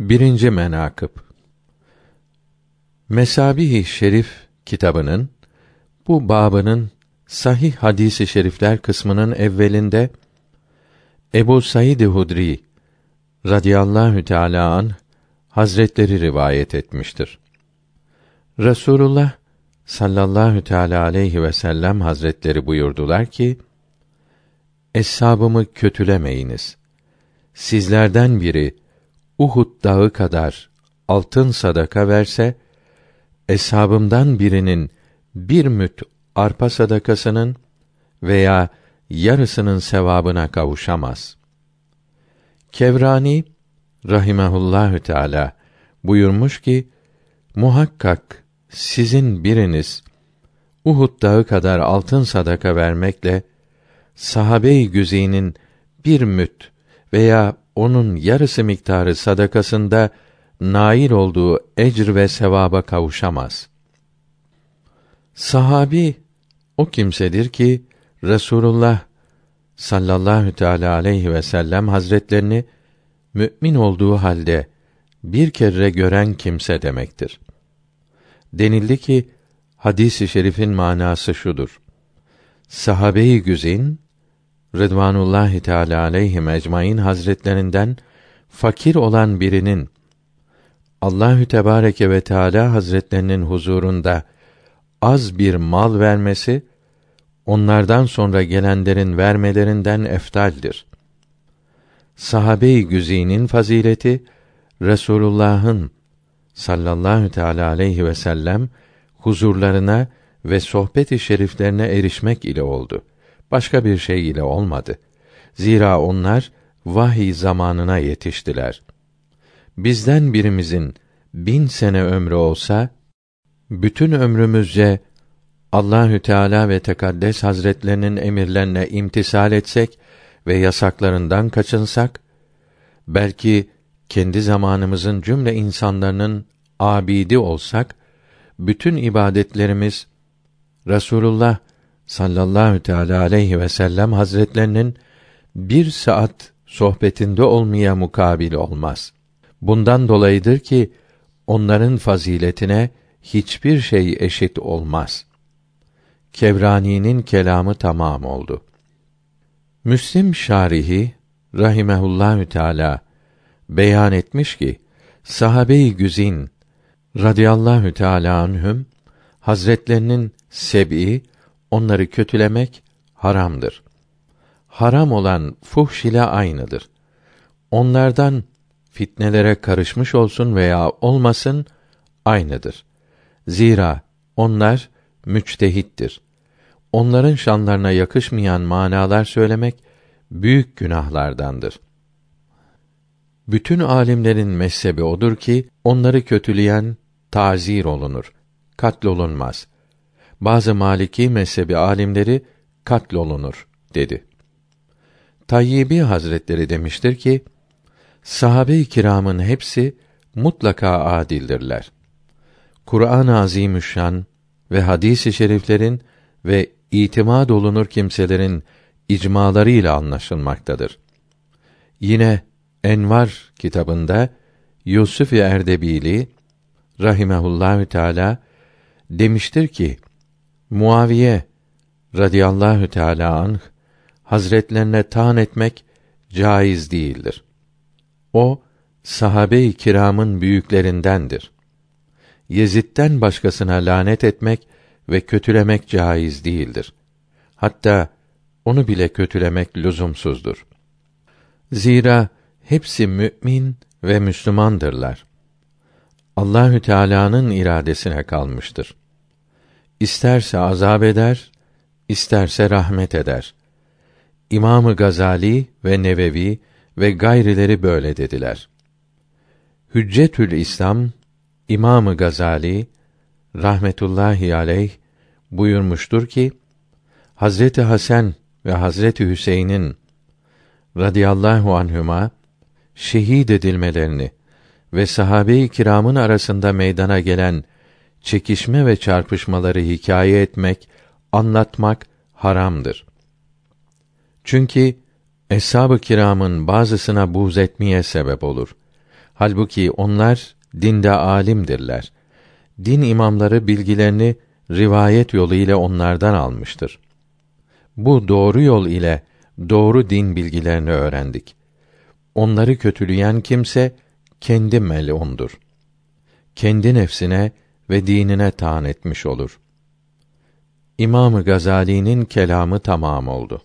Birinci menakıb Mesabih-i Şerif kitabının bu babının sahih hadisi şerifler kısmının evvelinde Ebu Said Hudri radıyallahu teala an Hazretleri rivayet etmiştir. Resulullah sallallahu teala aleyhi ve sellem Hazretleri buyurdular ki: Eshabımı kötülemeyiniz. Sizlerden biri Uhud dağı kadar altın sadaka verse, eshabımdan birinin bir müt arpa sadakasının veya yarısının sevabına kavuşamaz. Kevrani rahimehullahü teala buyurmuş ki muhakkak sizin biriniz Uhud dağı kadar altın sadaka vermekle sahabe-i güzinin bir müt veya onun yarısı miktarı sadakasında nail olduğu ecr ve sevaba kavuşamaz. Sahabi o kimsedir ki Resulullah sallallahu teala aleyhi ve sellem hazretlerini mümin olduğu halde bir kere gören kimse demektir. Denildi ki hadisi şerifin manası şudur. Sahabeyi güzin Rıdvanullahi Teala aleyhim ecmaîn hazretlerinden fakir olan birinin Allahü Tebareke ve Teala Hazretlerinin huzurunda az bir mal vermesi onlardan sonra gelenlerin vermelerinden eftaldir. Sahabe-i güzinin fazileti Resulullah'ın sallallahu teala aleyhi ve sellem huzurlarına ve sohbet-i şeriflerine erişmek ile oldu. Başka bir şey ile olmadı. Zira onlar vahiy zamanına yetiştiler. Bizden birimizin bin sene ömrü olsa, bütün ömrümüzce Allahü Teala ve Tekaddes Hazretlerinin emirlerine imtisal etsek ve yasaklarından kaçınsak, belki kendi zamanımızın cümle insanlarının abidi olsak, bütün ibadetlerimiz Rasulullah sallallahu teala aleyhi ve sellem hazretlerinin bir saat sohbetinde olmaya mukabil olmaz. Bundan dolayıdır ki onların faziletine hiçbir şey eşit olmaz. Kevrani'nin kelamı tamam oldu. Müslim şarihi rahimehullahü teala beyan etmiş ki sahabe-i güzin radıyallahu teala anhüm hazretlerinin seb'i onları kötülemek haramdır. Haram olan fuhş ile aynıdır. Onlardan fitnelere karışmış olsun veya olmasın aynıdır. Zira onlar müçtehittir. Onların şanlarına yakışmayan manalar söylemek büyük günahlardandır. Bütün alimlerin mezhebi odur ki onları kötüleyen tazir olunur, katlolunmaz. Bazı Maliki mezhebi alimleri katlolunur dedi. Tayyibi Hazretleri demiştir ki sahabe-i kiramın hepsi mutlaka adildirler. Kur'an-ı Azimüşşan ve hadis-i şeriflerin ve itimad olunur kimselerin icmalarıyla anlaşılmaktadır. Yine Envar kitabında Yusuf Erdebili rahimehullahü teala demiştir ki Muaviye radıyallahu teala anh hazretlerine taan etmek caiz değildir. O sahabe-i kiramın büyüklerindendir. Yezid'den başkasına lanet etmek ve kötülemek caiz değildir. Hatta onu bile kötülemek lüzumsuzdur. Zira hepsi mümin ve Müslümandırlar. Allahü Teala'nın iradesine kalmıştır. İsterse azap eder, isterse rahmet eder. İmamı Gazali ve Nevevi ve gayrileri böyle dediler. Hüccetül İslam İmamı Gazali rahmetullahi aleyh buyurmuştur ki Hazreti Hasan ve Hazreti Hüseyin'in radıyallahu anhuma şehit edilmelerini ve sahabe-i kiramın arasında meydana gelen çekişme ve çarpışmaları hikaye etmek, anlatmak haramdır. Çünkü eshab-ı kiramın bazısına buz etmeye sebep olur. Halbuki onlar dinde alimdirler. Din imamları bilgilerini rivayet yolu ile onlardan almıştır. Bu doğru yol ile doğru din bilgilerini öğrendik. Onları kötüleyen kimse kendi melundur. Kendi nefsine ve dinine taan etmiş olur. İmam Gazali'nin kelamı tamam oldu.